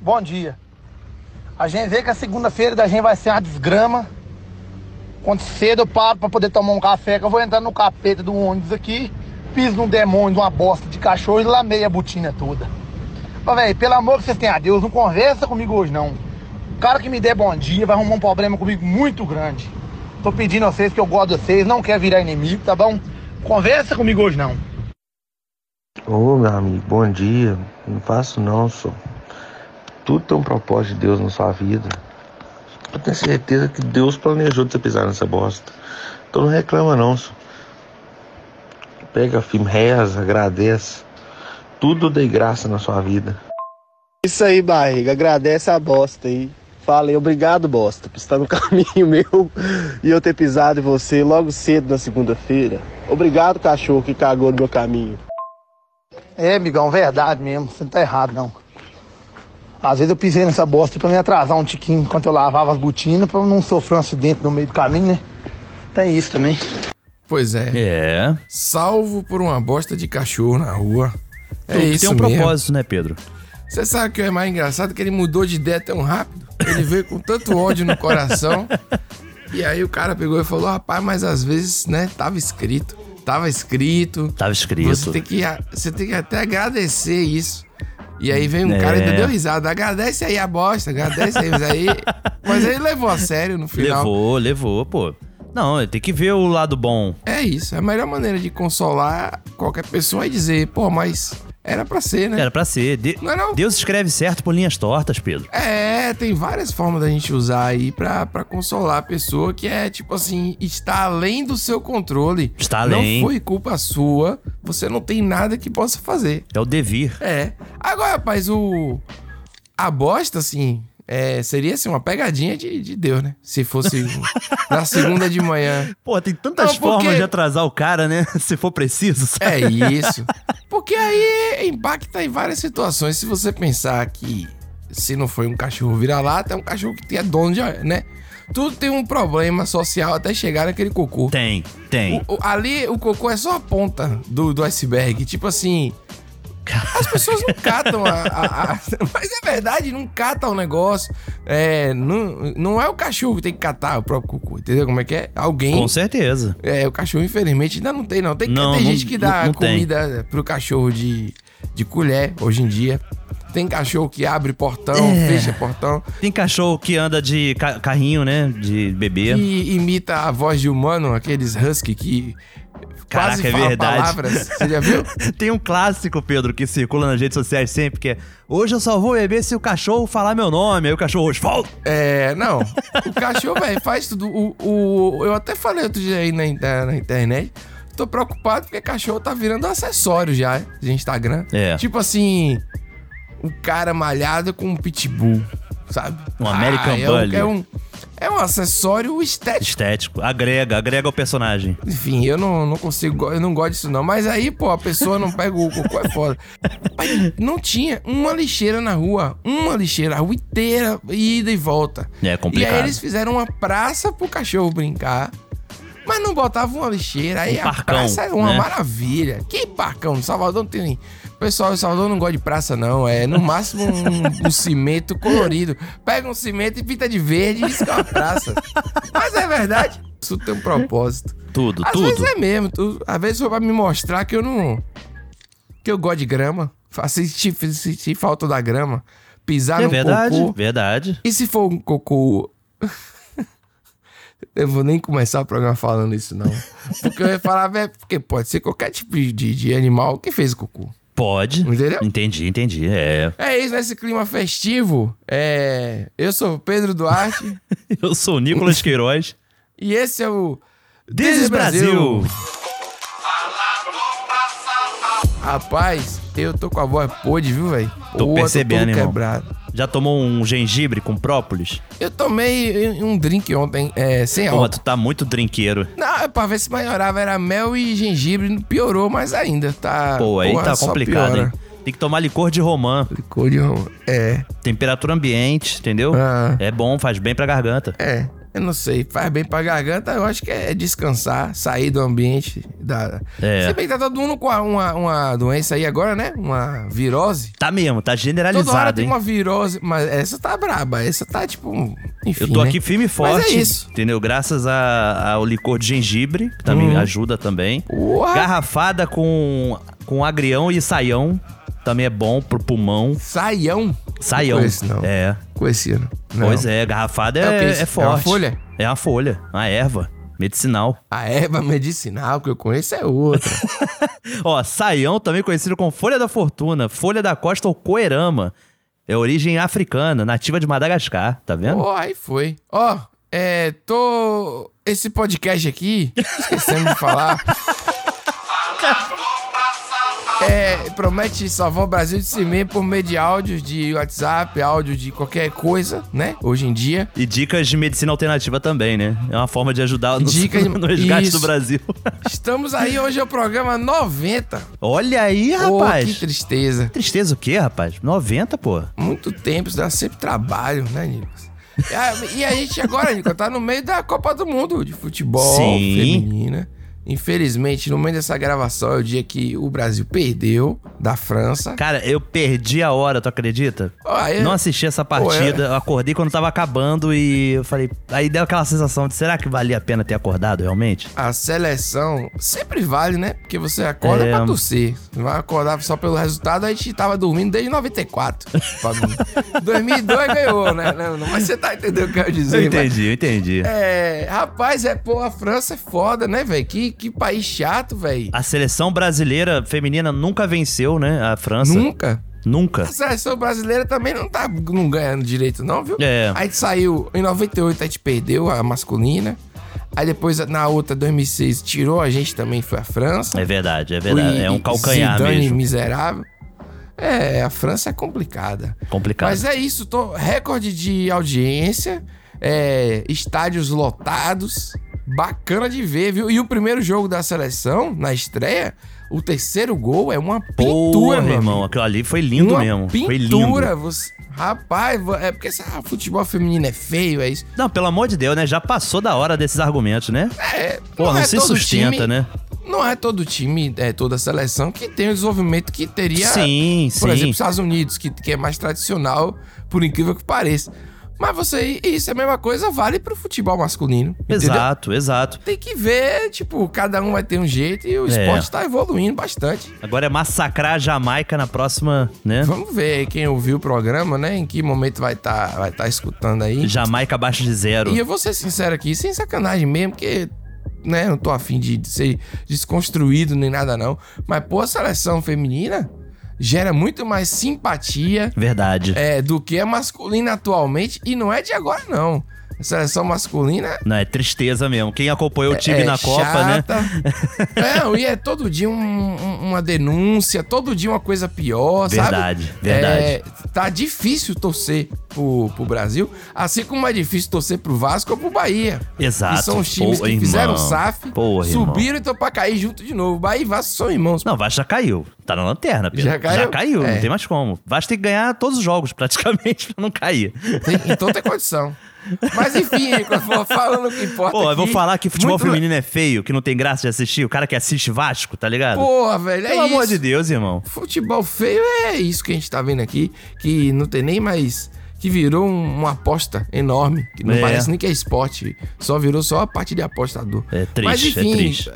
Bom dia. A gente vê que a segunda-feira da gente vai ser uma desgrama. Quando cedo eu paro pra poder tomar um café, que eu vou entrar no capeta do ônibus aqui, piso num demônio de uma bosta de cachorro e lamei a botina toda. Ô, velho, pelo amor que vocês têm a Deus, não conversa comigo hoje não. O cara que me der bom dia vai arrumar um problema comigo muito grande. Tô pedindo a vocês que eu gosto de vocês, não quero virar inimigo, tá bom? Conversa comigo hoje não. Ô meu amigo, bom dia. Não faço não, só. Tudo tem um propósito de Deus na sua vida. Eu tenho certeza que Deus planejou de você pisar nessa bosta. Então não reclama não, só. Pega filme, reza, agradece. Tudo dei graça na sua vida. Isso aí, barriga. Agradece a bosta aí. Falei, obrigado, bosta, por estar no caminho meu e eu ter pisado em você logo cedo na segunda-feira. Obrigado, cachorro que cagou no meu caminho. É, amigão, verdade mesmo. Você não tá errado, não. Às vezes eu pisei nessa bosta pra me atrasar um tiquinho enquanto eu lavava as botinas pra eu não sofrer um acidente no meio do caminho, né? Tem isso também. Pois é. É. Salvo por uma bosta de cachorro na rua. É Tudo isso tem um mesmo. propósito, né, Pedro? Você sabe o que é mais engraçado? Que ele mudou de ideia tão rápido. Ele veio com tanto ódio no coração. E aí o cara pegou e falou: rapaz, mas às vezes, né, tava escrito. Tava escrito. Tava escrito. Você tem que, você tem que até agradecer isso. E aí vem um É. cara e ainda deu risada. Agradece aí a bosta, agradece aí. Mas aí, mas aí levou a sério no final. Levou, levou, pô. Não, tem que ver o lado bom. É isso. A melhor maneira de consolar qualquer pessoa é dizer, pô, mas era pra ser, né? Era pra ser. De- Não é não? Deus escreve certo por linhas tortas, Pedro. É, tem várias formas da gente usar aí pra, pra consolar a pessoa que é, tipo assim, está além do seu controle. Está além. Não foi culpa sua, você não tem nada que possa fazer. É o devir. É. Agora, rapaz, o. A bosta, assim, é, seria assim, uma pegadinha de, de Deus, né? Se fosse na segunda de manhã. Pô, tem tantas Não, porque- formas de atrasar o cara, né? Se for preciso, sabe? É isso. Porque aí impacta em várias situações. Se você pensar que se não foi um cachorro vira-lata, é um cachorro que é dono de. né? Tudo tem um problema social até chegar naquele cocô. Tem, tem. O- o- ali o cocô é só a ponta do, do iceberg. Tipo assim. As pessoas não catam a, a- a- Mas é verdade, não catam o negócio. É, não, não é o cachorro que tem que catar o próprio cocô, entendeu? Como é que é? Alguém. Com certeza. É, o cachorro, infelizmente, ainda não tem, não. Tem, Não, tem não- gente que dá não- não tem. comida pro cachorro de, de colher hoje em dia. Tem cachorro que abre portão, É. fecha portão, Tem cachorro que anda de ca- carrinho, né? De bebê. que imita a voz de humano, aqueles husky que quase Caraca, é fala verdade. palavras. Você já viu? Tem um clássico, Pedro, que circula nas redes sociais sempre, que é Hoje eu só vou beber se o cachorro falar meu nome. Aí o cachorro Osvaldo. É, não. O cachorro, velho, faz tudo. O, o, eu até falei outro dia aí na, inter- na internet. Tô preocupado porque cachorro tá virando acessório já de Instagram. É. Tipo assim, o cara malhado com um pitbull, sabe? Um American é um, Bully. é um É um acessório estético. Estético. Agrega, agrega o personagem. Enfim, eu não, não consigo, eu não gosto disso não. Mas aí, pô, a pessoa não pega o cocô, é foda. Mas não tinha uma lixeira na rua. Uma lixeira, a rua inteira, ida e volta. É complicado. E aí eles fizeram uma praça pro cachorro brincar. Mas não botavam uma lixeira. Aí Um a parcão, praça uma né? maravilha. Que parcão? Salvador não tem. O pessoal de Salvador não gosta de praça, não. É no máximo um, um cimento colorido. Pega um cimento e pinta de verde e diz que é uma praça. Mas é verdade. Isso tem um propósito. Tudo, Às tudo. vezes é mesmo. Tu, às vezes foi pra me mostrar que eu não. Que eu gosto de grama. Sentir, sentir falta da grama. Pisar É no verdade, cocô. verdade. E se for um cocô. eu vou nem começar o programa falando isso, não. Porque eu ia falar, velho, porque pode ser qualquer tipo de, de animal que fez o cocô. Pode. Entendeu? Entendi, entendi. É. É isso, nesse clima festivo. É. Eu sou o Pedro Duarte. Eu sou o Nicolas Queiroz. e esse é o. This is Brasil. Rapaz, eu tô com a voz podre, viu, velho? Tô Pô, percebendo, todo irmão. quebrado. Já tomou um gengibre com própolis? Eu tomei um drink ontem, é, sem Porra, álcool. tu tá muito drinqueiro. Não, é pra ver se melhorava. Era mel e gengibre. Piorou mais ainda. Tá. Pô, aí porra, tá complicado, piora. hein? Tem que tomar licor de romã. Licor de rom- É, Temperatura ambiente, entendeu? Ah. É bom, faz bem pra garganta. é. Eu não sei, faz bem pra garganta, eu acho que é descansar, sair do ambiente. Da... É. Se bem que tá todo mundo com uma, uma doença aí agora, né? Uma virose. Tá mesmo, tá Toda hora generalizado, tem hein? uma virose, mas essa tá braba, essa tá tipo. Enfim, Eu tô né? aqui firme e forte. Mas é isso. Entendeu? Graças a- ao licor de gengibre, que também Uhum. ajuda também. Porra. Garrafada com, com agrião e saião. Também é bom pro pulmão. Saião. Saião. conheço, não. É. Conhecido. Não. Pois é, garrafada É é, isso? é forte. É uma folha? É uma folha, uma erva. Medicinal. A erva medicinal que eu conheço é outra. Ó, saião, também conhecido como folha da fortuna, folha da costa ou coerama. É origem africana, nativa de Madagascar, tá vendo? Ó, aí foi. Ó, é. Tô. Esse podcast aqui, esquecemos de falar. É, promete salvar o Brasil de si mesmo por meio de áudios de WhatsApp, áudio de qualquer coisa, né? Hoje em dia. E dicas de medicina alternativa também, né? É uma forma de ajudar no, Dicas- no resgate isso. do Brasil. Estamos aí, hoje é o programa 90. Olha aí, rapaz. que tristeza. Tristeza o quê, rapaz? 90, pô. Muito tempo, isso dá sempre trabalho, né, Nicolas? E a, e a gente agora, Nicolas, tá no meio da Copa do Mundo de futebol Sim. feminina. Infelizmente, no meio dessa gravação é o dia que o Brasil perdeu da França. Cara, eu perdi a hora, tu acredita? Ó, eu- Não assisti essa partida, eu acordei quando tava acabando e eu falei. Aí deu aquela sensação de será que valia a pena ter acordado realmente? A seleção sempre vale, né? Porque você acorda É. pra torcer. Não vai acordar só pelo resultado, a gente tava dormindo desde 94. Fabinho. 2002 ganhou, né? Não, não, mas você tá entendendo o que eu quero dizer, Eu mas- entendi, eu entendi. É, rapaz, é, pô, a França é foda, né, velho? Que, que país chato, velho. A seleção brasileira feminina nunca venceu, né? A França. Nunca. Nunca. A seleção brasileira também não tá não ganhando direito, não, viu? É. A gente saiu em 98, a gente perdeu a masculina. Aí depois, na outra, 2006, tirou a gente também, foi a França. É verdade, é verdade. E- É um calcanhar Zidane mesmo. miserável. É, a França é complicada. Complicado. Mas é isso, tô, recorde de audiência, é, estádios lotados, bacana de ver, viu? E o primeiro jogo da seleção, na estreia, o terceiro gol é uma pintura, meu irmão. Aquilo ali foi lindo uma mesmo. Foi pintura, lindo. você... Rapaz, é porque esse ah, futebol feminino é feio, é isso. Não, pelo amor de Deus, né? Já passou da hora desses argumentos, né? É, Pô, não, é se todo sustenta, time- né? Não é todo time, é toda seleção que tem o desenvolvimento que teria Sim, Por sim. exemplo, os Estados Unidos, que, que é mais tradicional, por incrível que pareça. Mas você, isso é a mesma coisa, vale pro futebol masculino. entendeu? Exato, exato. Tem que ver, tipo, cada um vai ter um jeito e o É. esporte tá evoluindo bastante. Agora é massacrar a Jamaica na próxima, né? Vamos ver aí quem ouviu o programa, né? Em que momento vai estar vai tá escutando aí. Jamaica abaixo de zero. E eu vou ser sincero aqui, sem sacanagem mesmo, porque, né, não tô afim de, de ser desconstruído nem nada não. Mas, pô, a seleção feminina gera muito mais simpatia Verdade. é, do que a masculina atualmente. E não é de agora, não. Seleção masculina Não, é tristeza mesmo. Quem acompanhou o time é na Copa, né? Não, e é todo dia um- um- uma denúncia, todo dia uma coisa pior, Verdade, sabe? verdade. É, tá difícil torcer pro, pro Brasil, assim como é difícil torcer pro Vasco ou pro Bahia. Exato. Que são os times Pô, que irmão. fizeram SAF, Porra, irmão. subiram e estão pra cair junto de novo. Bahia e Vasco são irmãos. Não, Vasco já caiu. Tá na lanterna, Pedro. Já caiu? Já caiu, É. não tem mais como. Vasco tem que ganhar todos os jogos, praticamente, pra não cair. Tem- então tem condição. Mas enfim, falando o que importa. Pô, eu vou aqui, falar que futebol muito feminino é feio, que não tem graça de assistir. O cara que assiste Vasco, tá ligado? Porra, velho, é Pelo amor isso. de Deus, irmão. Futebol feio é isso que a gente tá vendo aqui, que não tem nem mais. Que virou um- uma aposta enorme, que não É. parece nem que é esporte, só virou só a parte de apostador. É triste, Mas enfim, é triste.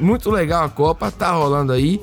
muito legal a Copa, tá rolando aí.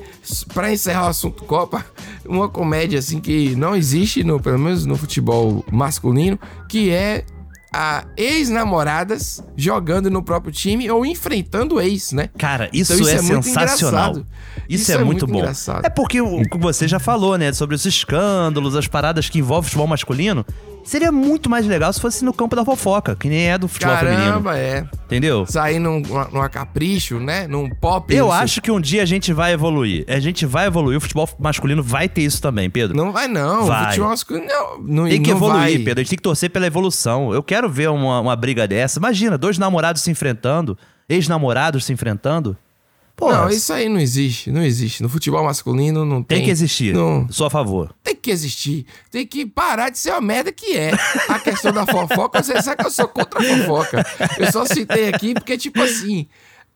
Pra encerrar o assunto Copa, uma comédia assim que não existe, no, pelo menos no futebol masculino, que é a ex-namoradas jogando no próprio time ou enfrentando ex, né? Cara, isso, Então isso é, é sensacional. Isso, Isso é, é muito, muito bom. engraçado. É porque o, o que você já falou, né? Sobre os escândalos, as paradas que envolvem futebol masculino. Seria muito mais legal se fosse no campo da fofoca, que nem é do futebol feminino. Caramba, é. Entendeu? sair num, numa, numa capricho, né? Num pop. Eu sei- acho que um dia a gente vai evoluir. A gente vai evoluir. O futebol masculino vai ter isso também, Pedro. Não vai, não. Vai. O futebol masculino não, não, Tem que não evoluir, vai. Pedro. A gente tem que torcer pela evolução. Eu quero ver uma, uma briga dessa. Imagina, dois namorados se enfrentando, ex-namorados se enfrentando. Pô, não, isso aí não existe, não existe. No futebol masculino não tem. tem que existir. Não, Sou a favor. tem que existir. Tem que parar de ser a merda que é. A questão da fofoca, você sabe que eu sou contra a fofoca. Eu só citei aqui porque, tipo assim,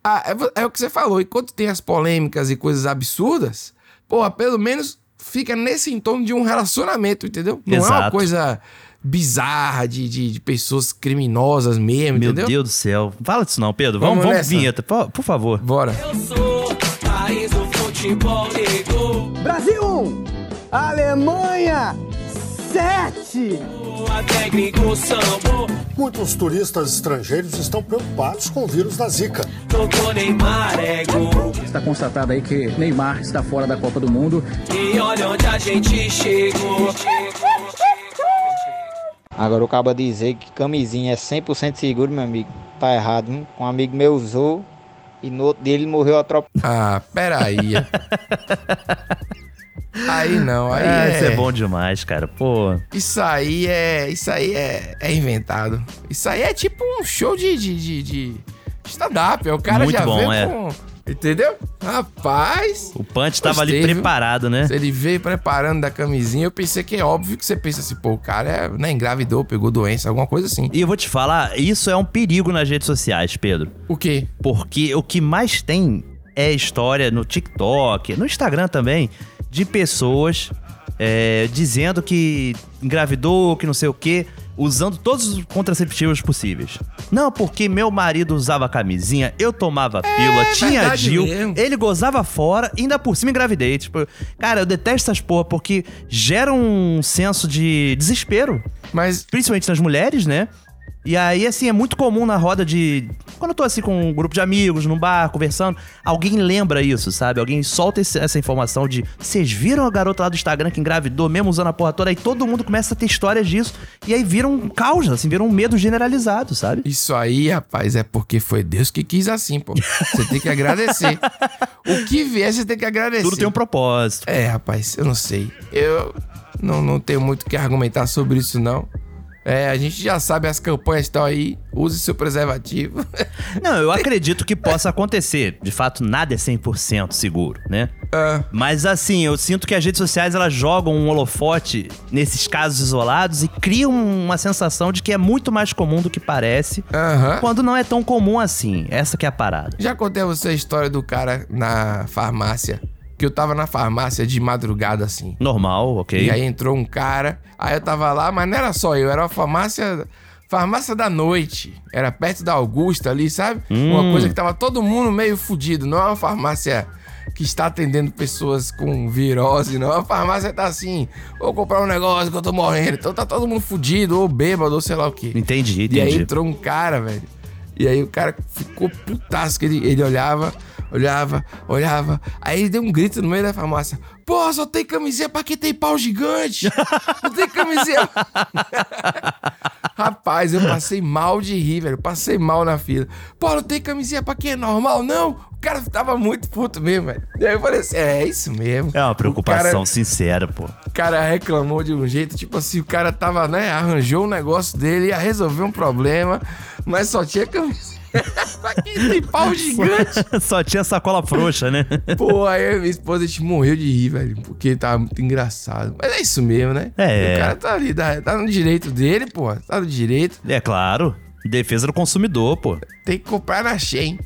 a- é é o que você falou. Enquanto tem as polêmicas e coisas absurdas, porra, pelo menos fica nesse entorno de um relacionamento, entendeu? Não é uma Exato. coisa bizarra de, de, de pessoas criminosas mesmo, Meu entendeu? Deus do céu. Fala disso não, Pedro. Vamos, Vamos vamos, vinheta, por, por favor. Bora. Eu sou país do futebol negro. Brasil 1, Alemanha 7. Até gringo sambo. Muitos turistas estrangeiros estão preocupados com o vírus da Zika. É. Está constatado aí que Neymar está fora da Copa do Mundo. E olha onde a gente chegou. Agora o cabo dizer que camisinha é 100% seguro, meu amigo, tá errado. Hein? Um amigo meu usou e no outro dia ele morreu atropelado. Ah, peraí. aí não, aí Ah, é... Isso é bom demais, cara. Pô. Isso aí é. Isso aí é, é inventado. Isso aí é tipo um show de, de, de, de stand-up. O cara Muito já bom, veio é. com. Entendeu? Rapaz. O Punch tava ali Gostei, viu? preparado, né? Se ele veio preparando da camisinha, eu pensei que é óbvio que você pensa assim, pô, o cara é, né, engravidou, pegou doença, alguma coisa assim. E eu vou te falar, isso é um perigo nas redes sociais, Pedro. O quê? Porque o que mais tem é história no TikTok, no Instagram também, de pessoas é, dizendo que engravidou, que não sei o quê, usando todos os contraceptivos possíveis. Não, porque meu marido usava camisinha, eu tomava pílula, tinha É verdade DIL, ele gozava fora e ainda por cima engravidei. Tipo, cara, eu detesto essas porra porque gera um senso de desespero Mas. principalmente nas mulheres, né? E aí, assim, é muito comum na roda de. Quando eu tô assim com um grupo de amigos, num bar, conversando, alguém lembra isso, sabe? Alguém solta esse- essa informação de. Vocês viram a garota lá do Instagram que engravidou, mesmo usando a porra toda? Aí todo mundo começa a ter histórias disso. E aí vira um caos, assim, vira um medo generalizado, sabe? Isso aí, rapaz, é porque foi Deus que quis assim, pô. Você tem que agradecer. o que vier, você tem que agradecer. Tudo tem um propósito. É, rapaz, eu não sei. Eu não, não tenho muito o que argumentar sobre isso, não. É, a gente já sabe, as campanhas estão aí. Use seu preservativo. Não, eu acredito que possa acontecer. De fato, nada é 100% seguro, né? Ah, Mas assim, eu sinto que as redes sociais elas jogam um holofote nesses casos isolados e criam uma sensação de que é muito mais comum do que parece, Aham. quando não é tão comum assim. Essa que é a parada. Já contei a você a história do cara na farmácia. Que eu tava na farmácia de madrugada, assim. Normal, ok? E aí entrou um cara, aí eu tava lá, mas não era só eu, era uma farmácia. Farmácia da noite. Era perto da Augusta ali, sabe? Hum. Uma coisa que tava todo mundo meio fudido. Não é uma farmácia que está atendendo pessoas com virose, não. É uma farmácia tá assim, vou comprar um negócio que eu tô morrendo. Então tá todo mundo fudido, ou bêbado, ou sei lá o quê. Entendi, E aí entendi. entrou um cara, velho. E aí o cara ficou putaço, que ele, ele olhava, olhava, olhava. Aí ele deu um grito no meio da farmácia. Pô, só tem camisinha pra quem tem pau gigante. Não tem camisinha. Rapaz, eu passei mal de rir, velho. Passei mal na fila. Pô, não tem camisinha pra quem é normal, não? O cara tava muito puto mesmo, velho. E aí eu falei assim, é, é isso mesmo. É uma preocupação cara, sincera, pô. o cara reclamou de um jeito, tipo assim, o cara tava, né, arranjou um negócio dele, ia resolver um problema, mas só tinha camiseta. pau gigante. Só tinha sacola frouxa, né? Pô, aí minha esposa a gente morreu de rir, velho, porque tava muito engraçado. Mas é isso mesmo, né? É. O cara tá ali, tá, tá no direito dele, pô, tá no direito. É claro. Defesa do consumidor, pô. Tem que comprar na Shein.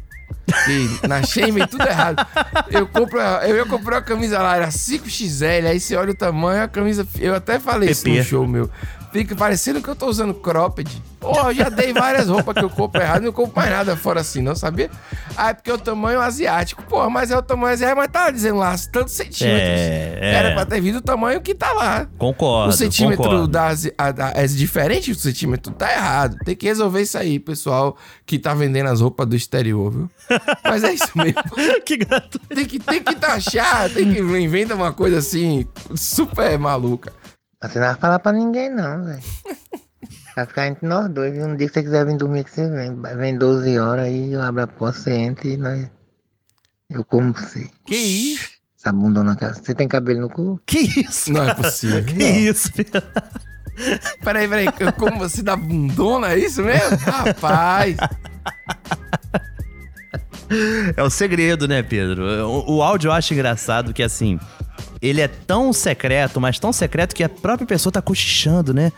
Na Shein vem tudo errado. Eu, compro, eu ia comprar uma camisa lá, era 5XL, aí você olha o tamanho, a camisa. Eu até falei isso PP. no show meu. Fica parecendo que eu tô usando cropped. Pô, eu já dei várias roupas que eu compro errado, não compro mais nada fora assim, não sabia? Ah, é porque é o tamanho asiático. Pô, mas é o tamanho asiático, mas tá dizendo lá, tantos centímetros. É, é. Era pra ter vindo o tamanho que tá lá. Concordo. O centímetro concordo. da, a- da- é diferente do centímetro, tá errado. Tem que resolver isso aí, pessoal que tá vendendo as roupas do exterior, viu? Mas é isso mesmo. que gratuito. Tem que, tem que taxar, tem que inventar uma coisa assim, super maluca. Você não vai falar pra ninguém não, velho. Vai ficar entre nós dois. Um dia que você quiser vir dormir, que você vem. Vem 12 horas aí, eu abro a porta, você entra e nós... Eu como você. Que isso? Essa bundona cara. Você tem cabelo no cu? Que isso? Não é possível. Que isso, Pedro? Peraí, peraí, eu- como você dá bundona, é isso mesmo? Rapaz. É o segredo, né, Pedro? O, o áudio eu acho engraçado que, assim, ele é tão secreto, mas tão secreto que a própria pessoa tá cochichando, né?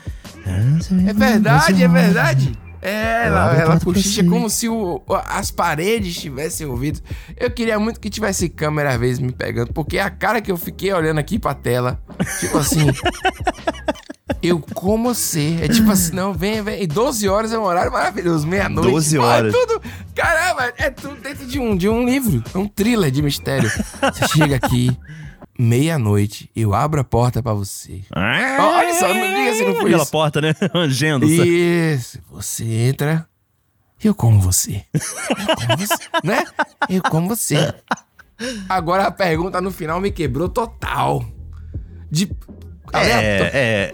É verdade, é verdade. É, ela, ela cochicha você. como se o- as paredes tivessem ouvido. Eu queria muito que tivesse câmera às vezes me pegando, porque a cara que eu fiquei olhando aqui pra tela, tipo assim. eu como ser. É tipo assim, não, vem, vem. E 12 horas é um horário maravilhoso, meia-noite. 12 pô, horas. É tudo. Caramba, é tudo dentro de um, de um livro. É um thriller de mistério. Você chega aqui. Meia-noite, eu abro a porta pra você. Olha só, não diga se não foi Aquela isso. porta, né? Angendo. Isso. Você entra. Eu como você. Eu como você. né? Eu como você. Agora a pergunta no final me quebrou total. De. Tá? É, é,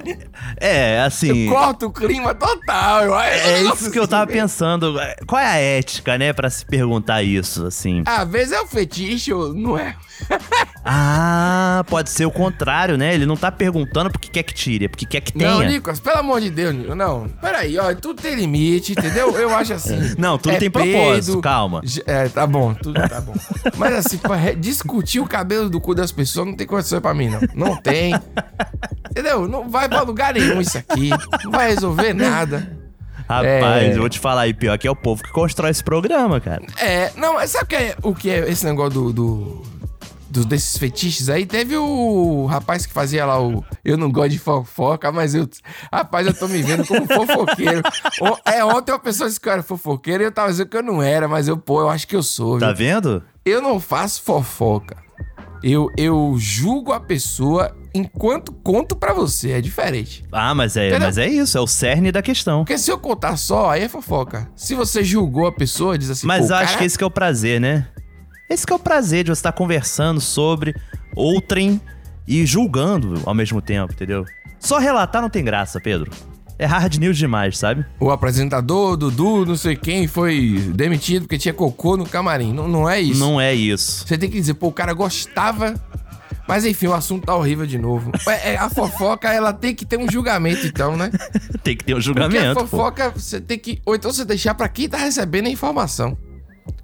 é, assim... Eu corto o clima total. Eu, É eu- isso que eu tava pensando. Qual é a ética, né, pra se perguntar isso, assim? Às vezes é o fetiche, ou não é? Ah, pode ser o contrário, né? Ele não tá perguntando porque quer que tire, é porque quer que tenha. Não, Nicolas, pelo amor de Deus, Nicolas. Não, peraí, ó, tudo tem limite, entendeu? Eu acho assim. Não, tudo é tem propósito, peido, calma. j- É, tá bom, tudo tá bom. Mas assim, discutir o cabelo do cu das pessoas não tem condição pra mim, não. Não tem. Entendeu? Não vai pra lugar nenhum isso aqui. Não vai resolver nada. Rapaz, É. eu vou te falar aí, pior que é o povo que constrói esse programa, cara. É, não, mas sabe o que é, o que é esse negócio do, do- do- desses fetiches aí? Teve o rapaz que fazia lá o. Eu não gosto de fofoca, mas eu. Rapaz, eu tô me vendo como fofoqueiro. O- é, ontem uma pessoa disse que eu era fofoqueiro e eu tava dizendo que eu não era, mas eu, pô, eu acho que eu sou. Tá viu? vendo? Eu não faço fofoca. Eu, eu julgo a pessoa enquanto conto pra você. É diferente. Ah, mas é, Entendeu? mas é isso, é o cerne da questão. Porque se eu contar só, aí é fofoca. Se você julgou a pessoa, diz assim. Mas eu acho cara- que esse que é o prazer, né? Esse que é o prazer de você estar conversando sobre outrem e julgando ao mesmo tempo, entendeu? Só relatar não tem graça, Pedro. É hard news demais, sabe? o apresentador, Dudu, não sei quem, foi demitido porque tinha cocô no camarim. Não, não é isso. Não é isso. Você tem que dizer, pô, o cara gostava. Mas enfim, o assunto tá horrível de novo. É, é, a fofoca, ela tem que ter um julgamento, então, né? Tem que ter um Porque a julgamento, pô. fofoca, você tem que. Ou então você deixar pra quem tá recebendo a informação.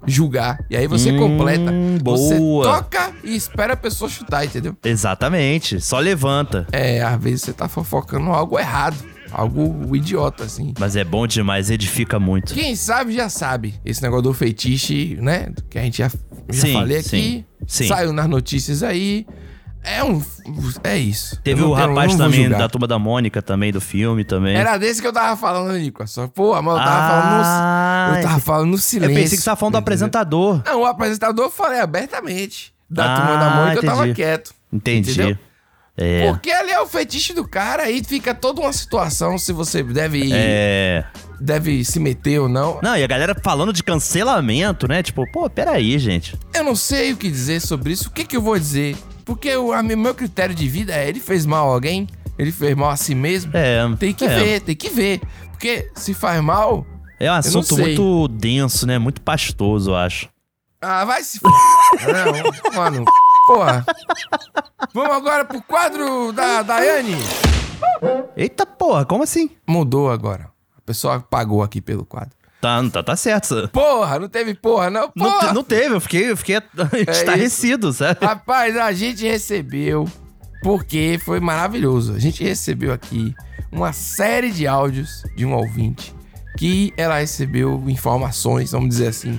Julgar. E aí você Hum, completa. Você boa. toca e espera a pessoa chutar, entendeu? Exatamente, só levanta. É, às vezes você tá fofocando algo errado. Algo idiota, assim. Mas é bom demais, edifica muito. Quem sabe já sabe. Esse negócio do feitiço, né? Que a gente já, já Sim, falei aqui. sim, sim. Saiu nas notícias aí. É um. É isso. Teve Eu o não- eu rapaz também da turma da Mônica também, do filme também. Era desse que eu tava falando, Nicolas. Pô, mas eu tava Ah, falando no. Eu tava falando no Eu silêncio. pensei que você tava falando do apresentador. Não, o apresentador eu falei abertamente. Da Ah, turma da Mônica eu tava entendi. quieto. Entendi. Entendeu? É. Porque ali é o fetiche do cara, aí fica toda uma situação se você deve, É. deve se meter ou não. Não, e a galera falando de cancelamento, né? Tipo, pô, peraí, gente. Eu não sei o que dizer sobre isso. O que, que eu vou dizer? Porque o a meu critério de vida é: ele fez mal a alguém? Ele fez mal a si mesmo? É. Tem que é. ver, tem que ver. Porque se faz mal. É um assunto muito denso, né? Muito pastoso, eu acho. Ah, vai se. não, mano. Porra. Vamos agora pro quadro da Daiane. Eita porra, como assim? Mudou agora. A pessoa pagou aqui pelo quadro. Tá, tá, tá certo. Porra, não teve porra, não? Não, Porra. te- não teve, eu fiquei, eu fiquei estarrecido, sabe? Rapaz, a gente recebeu, porque foi maravilhoso. A gente recebeu aqui uma série de áudios de um ouvinte que ela recebeu informações, vamos dizer assim,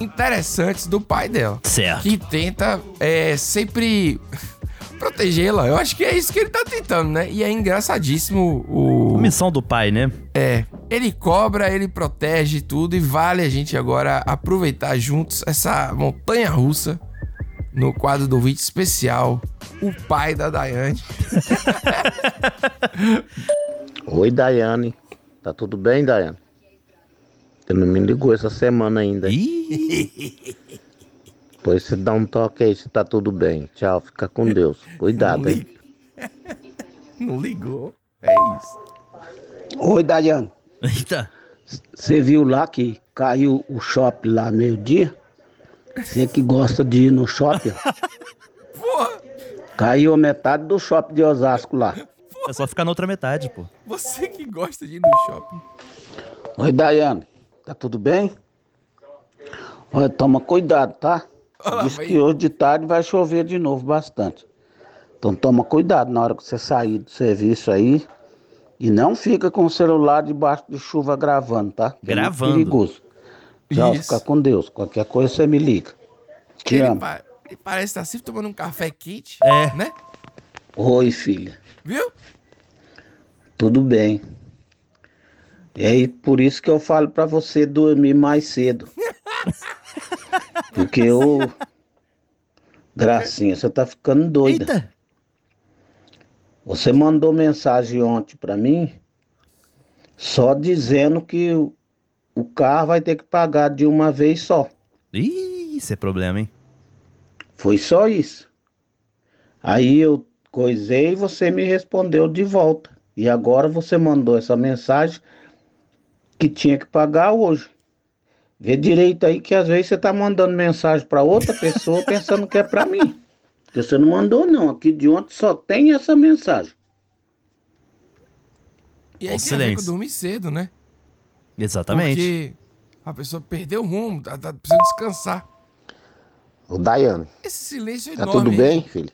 interessantes do pai dela. Certo. Que tenta é, sempre protegê-la. Eu acho que é isso que ele tá tentando, né? E é engraçadíssimo o. Missão do pai, né? É. Ele cobra, ele protege tudo e vale a gente agora aproveitar juntos essa montanha russa no quadro do vídeo especial. O pai da Daiane. Oi, Daiane. Tá tudo bem, Daiane? Você não me ligou essa semana ainda. Pois você dá um toque aí se tá tudo bem. Tchau, fica com Deus. Cuidado aí. Não ligou. É isso. Oi, Daiane. Eita. Você viu lá que caiu o shopping lá meio-dia? Você que gosta de ir no shopping? Caiu a metade do shopping de Osasco lá. É só ficar na outra metade, pô. Você que gosta de ir no shopping. Oi, Daiane. Tá tudo bem? Olha, toma cuidado, tá? Olha lá, Diz que hoje de tarde vai chover de novo bastante. Então toma cuidado na hora que você sair do serviço aí. E não fica com o celular debaixo de chuva gravando, tá? Que é Gravando. perigoso. Tchau, fica com Deus. Qualquer coisa você me liga. Te Ele, amo. pa- ele parece estar sempre tomando um café quente. É. Né? Oi, filha. Viu? Tudo bem. E aí, por isso que eu falo pra você dormir mais cedo. Porque eu. Gracinha, você tá ficando doida. Eita. Você mandou mensagem ontem pra mim, só dizendo que o, o carro vai ter que pagar de uma vez só. Ih, isso é problema, hein? Foi só isso. Aí eu coisei e você me respondeu de volta. E agora você mandou essa mensagem que tinha que pagar hoje. Vê direito aí que às vezes você tá mandando mensagem para outra pessoa pensando que é para mim. Porque você não mandou não. Aqui de ontem só tem essa mensagem. E aí Ó, tem a ver dormir cedo, né? Exatamente. Porque a pessoa perdeu o rumo, tá, tá precisando descansar. Ô, Daiane, Esse silêncio é tá enorme. tudo hein? bem, filho?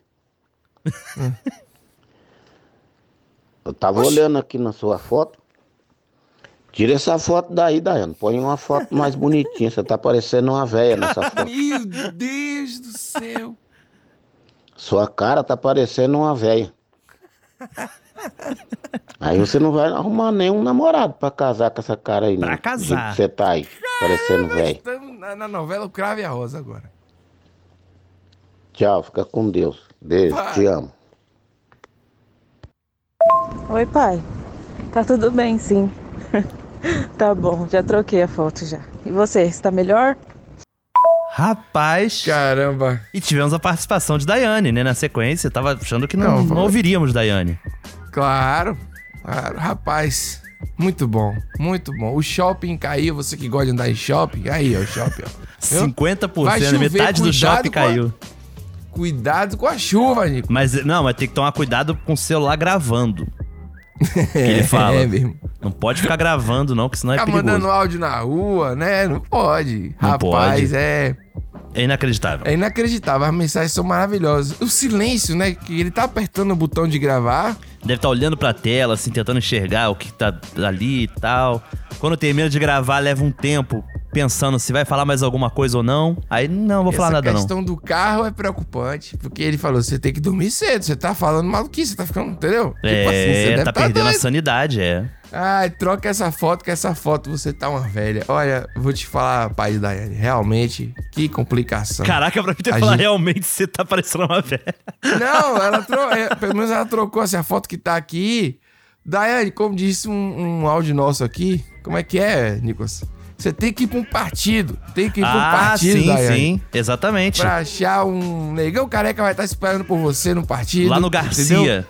Eu tava Oxi. olhando aqui na sua foto. Tira essa foto daí, Daiane. Põe uma foto mais bonitinha. Você tá parecendo uma véia nessa foto. Meu Deus do céu. Sua cara tá parecendo uma véia. Aí você não vai arrumar nenhum namorado pra casar com essa cara aí, Pra não. Do casar. Você tá aí, parecendo velho. Estamos na, na novela O Cravo e a Rosa agora. Tchau, fica com Deus. Beijo, Vai. te amo. Oi, pai. Tá tudo bem, sim. tá bom, já troquei a foto já. E você, está melhor? Rapaz. Caramba. E tivemos a participação de Daiane, né? Na sequência. Tava achando que não, Não, não, ouviríamos Daiane. Claro, claro. Rapaz, muito bom, muito bom. O shopping caiu, você que gosta de andar em shopping, aí, ó, o shopping, ó. Viu? 50%, Vai chover, metade do cuidado shopping com a- caiu. Cuidado com a chuva, Nico. Mas não, mas tem que tomar cuidado com o celular gravando. Que ele fala. É mesmo. Não pode ficar gravando, não, que senão é Ficar perigoso. mandando áudio na rua, né? Não pode. Não Rapaz, pode. é. É inacreditável. É inacreditável. As mensagens são maravilhosas. O silêncio, né? Que ele tá apertando o botão de gravar. Deve estar olhando pra tela, assim, tentando enxergar o que tá ali e tal. Quando termina de gravar, leva um tempo pensando se vai falar mais alguma coisa ou não. Aí, não, vou falar Essa nada não. questão do carro é preocupante. Porque ele falou: você tem que dormir cedo. Você tá falando maluquice, você tá ficando, entendeu? É, tá perdendo a sanidade, é. Ai, troca essa foto, que essa foto você tá uma velha. Olha, vou te falar, pai Daiane, realmente, que complicação. Caraca, pra mim ter A falar gente- realmente você tá parecendo uma velha. Não, ela trocou, pelo menos ela trocou assim, a foto que tá aqui. Daiane, como disse um, um áudio nosso aqui, como é que é, Nicolas? Você tem que ir pra um partido. Tem que ir pra um Ah, partido, sim, Daiane. sim. Exatamente. Pra achar um negão careca vai estar esperando por você no partido. Lá no Garcia. entendeu?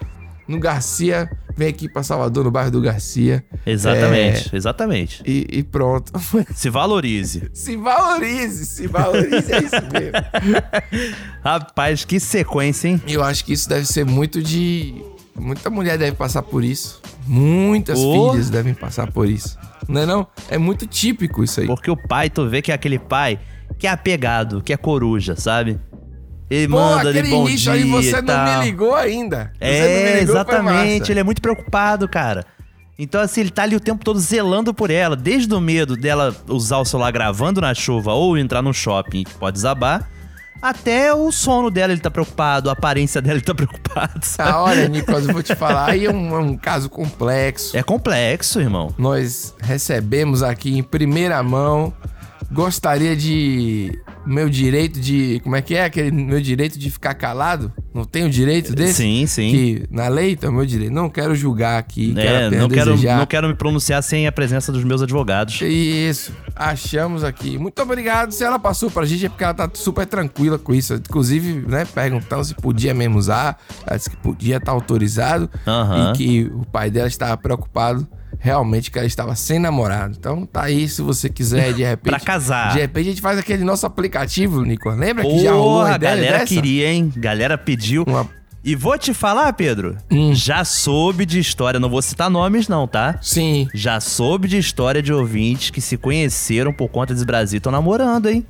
No Garcia. Vem aqui pra Salvador, no bairro do Garcia. Exatamente, exatamente. É, e, e pronto. Se valorize. se valorize, se valorize, é isso mesmo. Rapaz, que sequência, hein? Eu acho que isso deve ser muito de. Muita mulher deve passar por isso. Muitas Oh. filhas devem passar por isso. Não é não? É muito típico isso aí. Porque o pai, tu vê que é aquele pai que é apegado, que é coruja, sabe? Ele Pô, manda ali bom dia aí você e não tal. me ligou ainda. Você não É, ligou, exatamente. Ele é muito preocupado, cara. Então, assim, ele tá ali o tempo todo zelando por ela, desde o medo dela usar o celular gravando na chuva ou entrar num shopping que pode desabar, até o sono dela ele tá preocupado, a aparência dela ele tá preocupado. sabe? Ah, olha, Nicolas, eu vou te falar. Aí é um, é um caso complexo. É complexo, irmão. Nós recebemos aqui em primeira mão. Gostaria de. Meu direito de. Como é que é? Aquele meu direito de ficar calado? Não tenho direito desse? Sim, sim. Que na lei então, meu direito. Não quero julgar aqui. quero É, apenas não quero, desejar. não quero me pronunciar sem a presença dos meus advogados. Isso, achamos aqui. Muito obrigado. Se ela passou pra gente é porque ela tá super tranquila com isso. Inclusive, né, perguntando se podia mesmo usar. Ela disse que podia estar autorizado. Aham. E que o pai dela estava preocupado realmente que ela estava sem namorado. Então tá aí, se você quiser, de repente. Pra casar. De repente a gente faz aquele nosso aplicativo, Nico. Lembra que já rolou Porra, a galera dessa? queria, hein? Galera pediu. E vou te falar, Pedro, Hum. já soube de história, não vou citar nomes não, tá? Sim. Já soube de história de ouvintes que se conheceram por conta desse Brasil, estão namorando, hein?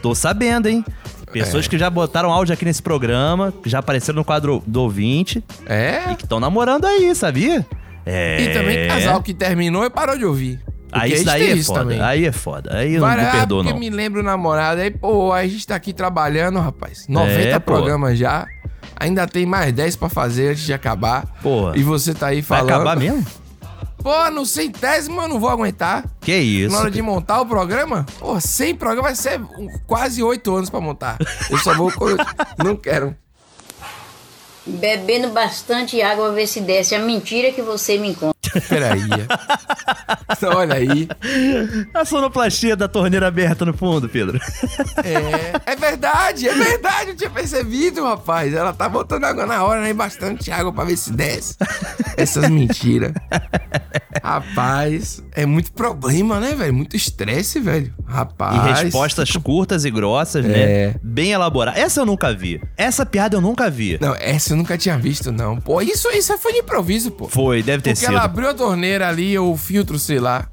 Tô sabendo, hein? Pessoas É. que já botaram áudio aqui nesse programa, que já apareceram no quadro do ouvinte. É? E que estão namorando aí, sabia? É. E também casal que terminou e parou de ouvir. Aí isso a gente daí é isso foda. também. Aí é foda. Aí eu não Várias- me ah, perdoo, não. me lembro o namorado, aí, pô, a gente tá aqui trabalhando, rapaz. 90 É, pô. programas já. Ainda tem mais 10 pra fazer antes de acabar. Porra. E você tá aí Vai falando. acabar mesmo? Pô, no centésimo eu não vou aguentar. Que isso? Na hora de montar o programa, pô, 100 programas vai ser quase 8 anos pra montar. Eu só vou. não quero. Bebendo bastante água pra ver se desce a mentira que você me conta. Peraí. Olha aí. A sonoplastia da torneira aberta no fundo, Pedro. É, é verdade, é verdade, eu tinha percebido, rapaz. Ela tá botando água na hora, né? Bastante água pra ver se desce. Essas mentiras. Rapaz, é muito problema, né, velho? Muito estresse, velho. E Rapaz. respostas curtas e grossas, né? É. Bem elaboradas. Essa eu nunca vi. Essa piada eu nunca vi. Não, essa eu nunca tinha visto, não. Pô, isso, isso foi de improviso, pô. Foi, deve ter Porque sido. ela abriu a torneira ali, ou o filtro, sei lá.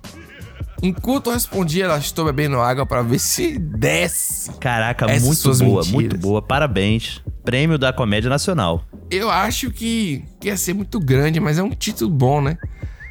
Enquanto eu respondia, ela estou bebendo água pra ver se desce. Caraca, Essas muito boa, mentiras. muito boa. Parabéns. Prêmio da Comédia Nacional. Eu acho que, que ia ser muito grande, mas é um título bom, né?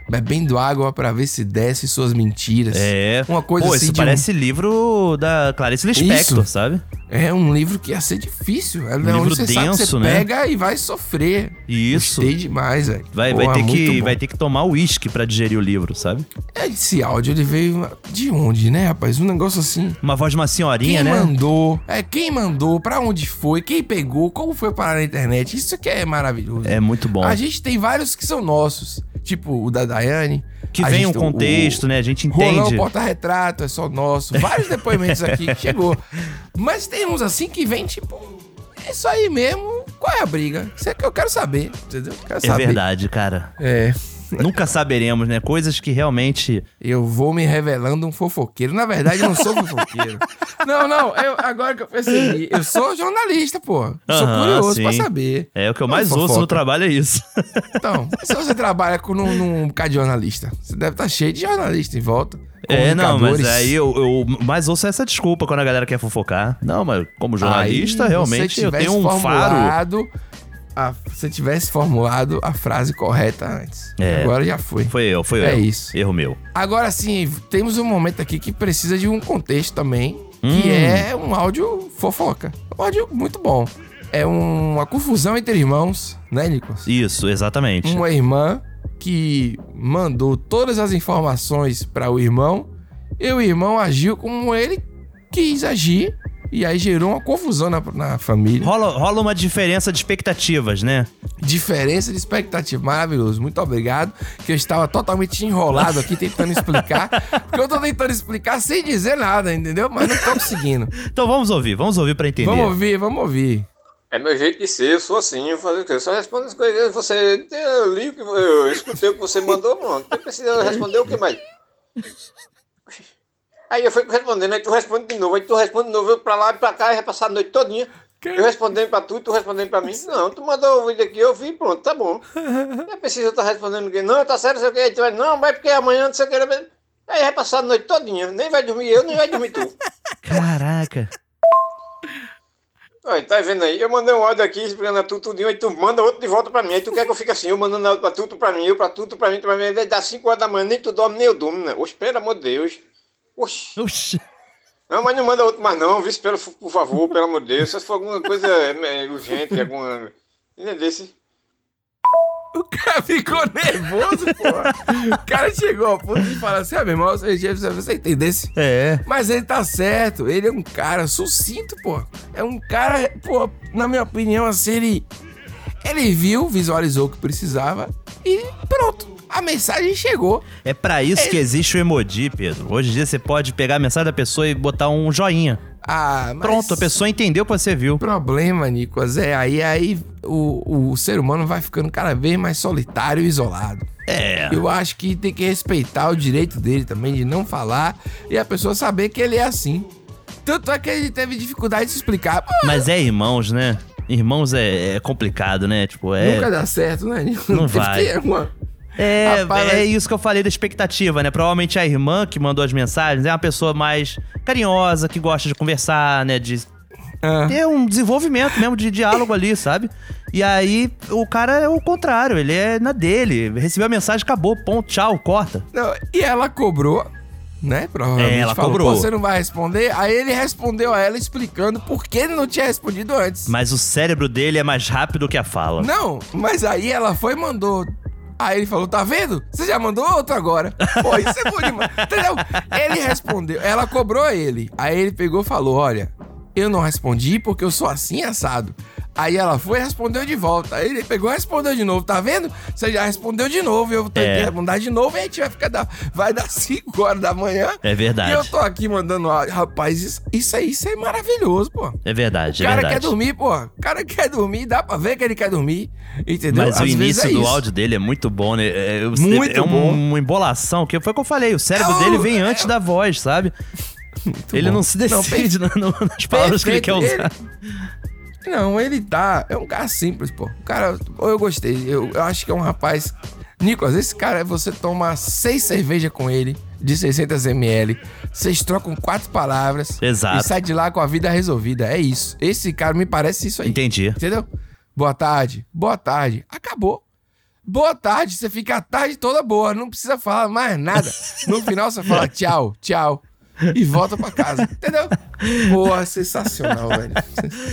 Bebendo água pra ver se desce suas mentiras. É. Uma coisa Pô, assim isso de um- parece livro da Clarice Lispector, Isso. sabe? É um livro que ia ser difícil. É Um livro você sabe denso, você né? pega e vai sofrer. Isso. Gostei demais, velho. Vai, Pô, vai, ter que, vai ter que tomar uísque pra digerir o livro, sabe? Esse áudio, ele veio de onde, né, rapaz? Um negócio assim. Uma voz de uma senhorinha, Quem né? mandou? É, quem mandou? Pra onde foi? Quem pegou? Como foi parar na internet? Isso que é maravilhoso. É muito bom. A gente tem vários que são nossos. Tipo o da Daiane. Que vem gente um tem o- contexto, né? A gente Rolão entende. porta-retrato, é só nosso. Vários depoimentos aqui que chegou. Mas tem uns assim que vem, tipo, é isso aí mesmo. Qual é a briga? Isso é que eu quero saber, entendeu? Quero É saber. verdade, cara. É. Nunca saberemos, né? Coisas que realmente. Eu vou me revelando um fofoqueiro. Na verdade, eu não sou fofoqueiro. não, não. Eu, agora que eu percebi, eu sou jornalista, pô. Eu sou curioso pra sim. saber. É o que eu Não mais ouço fofoca. no trabalho, é isso. Então, se você trabalha com num, num bocado de jornalista, você deve estar cheio de jornalista em volta. É, não, mas aí eu, eu mais ouço essa desculpa quando a galera quer fofocar. Não, mas como jornalista, Aí, realmente eu tenho um faro. A, se tivesse formulado a frase correta antes. É. Agora já foi. Foi eu, foi eu. É isso. Erro meu. Agora sim, temos um momento aqui que precisa de um contexto também, que Hum. é um áudio fofoca. Um áudio muito bom. É um- uma confusão entre irmãos, né, Nicolas? Isso, exatamente. Uma irmã que mandou todas as informações para o irmão e o irmão agiu como ele quis agir e aí gerou uma confusão na, na família. Rola, rola uma diferença de expectativas, né? Diferença de expectativa. Maravilhoso. Muito obrigado. Que eu estava totalmente enrolado aqui tentando explicar. Porque eu tô tentando explicar sem dizer nada, entendeu? Mas não tô conseguindo. Então vamos ouvir, vamos ouvir pra entender. Vamos ouvir, vamos ouvir. É meu jeito de ser, eu sou assim, eu fazer o quê? Eu só respondo as coisas. Você. Eu li o que eu escutei o que você mandou, pronto. Não precisa responder o que mais. Aí eu fui respondendo, aí tu responde de novo, aí tu responde de novo, eu pra lá e pra cá, e vai passar a noite todinha. Eu respondendo pra tu, tu respondendo pra mim. Não, tu mandou o vídeo aqui, eu vi, pronto, tá bom. Não precisa estar respondendo ninguém. Não, tá sério, sei o que. Aí tu vai, não, mas porque amanhã não sei o que. Aí vai passar a noite todinha. Nem vai dormir eu, nem vai dormir tu. Caraca. Aí, tá vendo aí? Eu mandei um áudio aqui explicando a tu tudinho, aí tu manda outro de volta pra mim. Aí tu quer que eu fique assim, eu mandando áudio pra tu, tu pra mim, eu pra tu, tu pra mim, tu pra mim. Aí dá 5 horas da manhã, nem tu dorme, nem eu durmo, né? Oxe, pelo amor de Deus. Oxi. Oxi. Não, mas não manda outro mais não, vice, pelo, por favor, pelo amor de Deus. Se for alguma coisa é, urgente, alguma... Entendeu? O cara ficou nervoso, pô. O cara chegou ao ponto de falar assim: ah, meu irmão, você, você, você entendesse? É. Mas ele tá certo, ele é um cara sucinto, pô. É um cara, pô, na minha opinião, assim, ele. Ele viu, visualizou o que precisava e pronto. A mensagem chegou. É pra isso que existe o emoji, Pedro. Hoje em dia você pode pegar a mensagem da pessoa e botar um joinha. Ah, mas... Pronto, a pessoa entendeu o que você viu. O problema, Nicolas, é aí, aí o, o ser humano vai ficando cada vez mais solitário e isolado. É. Eu acho que tem que respeitar o direito dele também de não falar e a pessoa saber que ele é assim. Tanto é que ele teve dificuldade de se explicar. Mas é irmãos, né? Irmãos é, é complicado, né? Tipo, é. Nunca dá certo, né, Nicolas? Não Teve vai. que ter uma- É, Rapaz, é isso que eu falei da expectativa, né? Provavelmente a irmã que mandou as mensagens é uma pessoa mais carinhosa, que gosta de conversar, né? De É. ter um desenvolvimento mesmo de diálogo ali, sabe? E aí o cara é o contrário, ele é na dele. Recebeu a mensagem, acabou, ponto, tchau, corta. Não, e ela cobrou, né? Provavelmente. É, ela falou, cobrou. "Pô, você não vai responder? Aí ele respondeu a ela explicando por que ele não tinha respondido antes. Mas o cérebro dele é mais rápido que a fala. Não, mas aí ela foi e mandou. Aí ele falou: tá vendo? Você já mandou outro agora. Pô, isso é bom demais. Entendeu? Ele respondeu, ela cobrou ele. Aí ele pegou e falou: olha, eu não respondi porque eu sou assim assado. Aí ela foi e respondeu de volta. Aí ele pegou e respondeu de novo. Tá vendo? Você já respondeu de novo. Eu tenho É. que mandar de novo e a gente vai ficar. Da... Vai dar 5 horas da manhã. É verdade. E eu tô aqui mandando áudio. Rapaz, isso, isso aí isso é maravilhoso, pô. É verdade, O é cara verdade. quer dormir, pô. O cara quer dormir, dá pra ver que ele quer dormir. Entendeu? Mas o Às vezes início é do isso. áudio dele é muito bom, né? É, é- Muito é um- bom. uma embolação, que foi o que eu falei. O cérebro É o- dele vem antes da voz, sabe? ele bom. não se Não, decide no- nas palavras que ele quer usar. Não, ele tá. É um cara simples, pô. O cara, eu gostei. Eu, eu acho que é um rapaz. Nicolas, esse cara, você toma seis cervejas com ele, de 600ml. Vocês trocam quatro palavras. Exato. E sai de lá com a vida resolvida. É isso. Esse cara me parece isso aí. Entendi. Entendeu? Boa tarde. Boa tarde. Acabou. Boa tarde. Você fica a tarde toda boa. Não precisa falar mais nada. No final você fala tchau, tchau. E volta pra casa. Entendeu? Boa, sensacional, velho.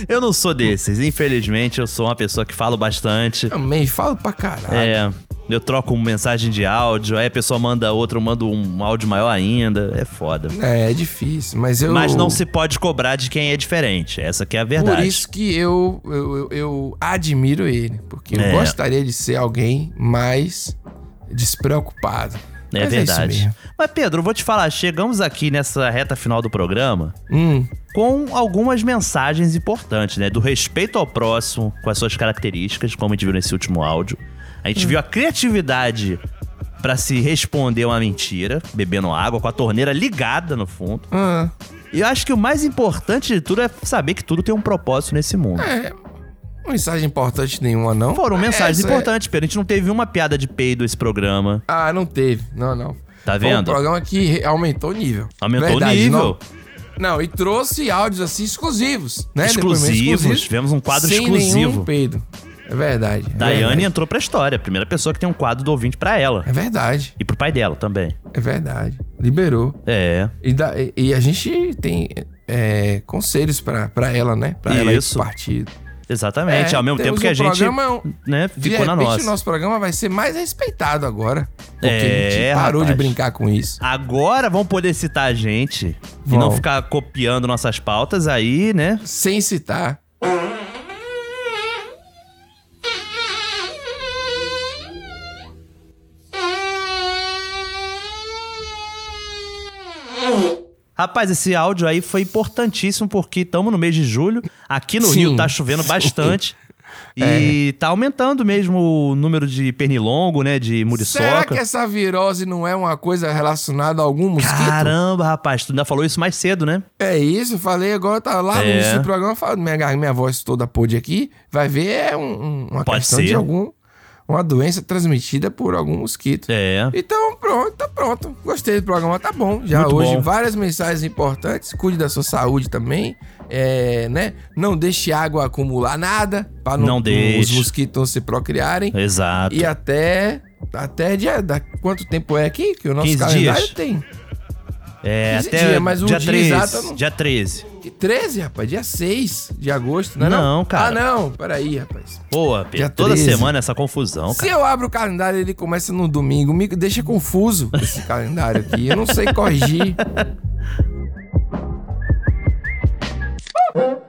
Eu não sou desses. Infelizmente, eu sou uma pessoa que falo bastante. Também falo pra caralho. É. Eu troco uma mensagem de áudio, aí a pessoa manda outra, eu mando um áudio maior ainda. É foda. É, é difícil, mas eu. Mas não se pode cobrar de quem é diferente. Essa que é a verdade. Por isso que eu, eu, eu, eu admiro ele. Porque eu É. gostaria de ser alguém mais despreocupado. É Mas isso verdade. mesmo. Mas, Pedro, eu vou te falar, chegamos aqui nessa reta final do programa Hum. com algumas mensagens importantes, né? Do respeito ao próximo, com as suas características, como a gente viu nesse último áudio. A gente Hum. viu a criatividade pra se responder uma mentira, bebendo água, com a torneira ligada no fundo. Ah. E eu acho que o mais importante de tudo é saber que tudo tem um propósito nesse mundo. É. Mensagem importante nenhuma, não. Foram mensagens Essa é- importantes, Pedro. A gente não teve uma piada de peido esse programa. Ah, não teve. Não, não. Tá Foi um vendo? programa que aumentou o nível. Aumentou o nível. Não, não, e trouxe áudios assim exclusivos, né? Exclusivos, Depoimentos tivemos um quadro sem exclusivo. Nenhum peido. É verdade. é Daiane verdade. entrou pra história. A primeira pessoa que tem um quadro do ouvinte pra ela. É verdade. E pro pai dela também. É verdade. Liberou. É. E, da- e- e a gente tem é, conselhos pra, pra ela, né? Pra ela ir Isso. pro partido. Exatamente. É, Ao mesmo tempo temos que a gente programa, né, De ficou na nossa. o nosso programa vai ser mais respeitado agora. Porque É, a gente parou de rapaz. brincar com isso. Agora vão poder citar a gente e não ficar copiando nossas pautas aí, né? Sem citar. Rapaz, esse áudio aí foi importantíssimo porque estamos no mês de julho. Aqui no Sim. Rio tá chovendo bastante. É. E tá aumentando mesmo o número de pernilongo, né? De Será muriçoca. que essa virose não é uma coisa relacionada a algum mosquito? Caramba, rapaz, tu ainda falou isso mais cedo, né? É isso, falei agora, tá lá no É. início do programa, falo, minha, minha voz toda pôde aqui, vai ver, é um- um- uma Pode questão ser. de algum, uma doença transmitida por algum mosquito. É. Então, pronto, tá pronto. Gostei do programa, tá bom. Já Muito hoje, bom. várias mensagens importantes. Cuide da sua saúde também. É, né? Não deixe água acumular nada. Pra não, Não os deixe. mosquitos não se procriarem. Exato. E até. Até dia. Da, quanto tempo é aqui? Que o nosso 15 calendário dias. tem. É, até dia, mas dia, dia 13, exato, não... dia 13. 13, rapaz? Dia 6 de agosto, não? Não, não? cara. Ah, não. Peraí, rapaz. Boa, Pedro. Dia toda 13. semana essa confusão, cara. Se eu abro o calendário ele começa no domingo, me deixa confuso esse calendário aqui. Eu não sei corrigir.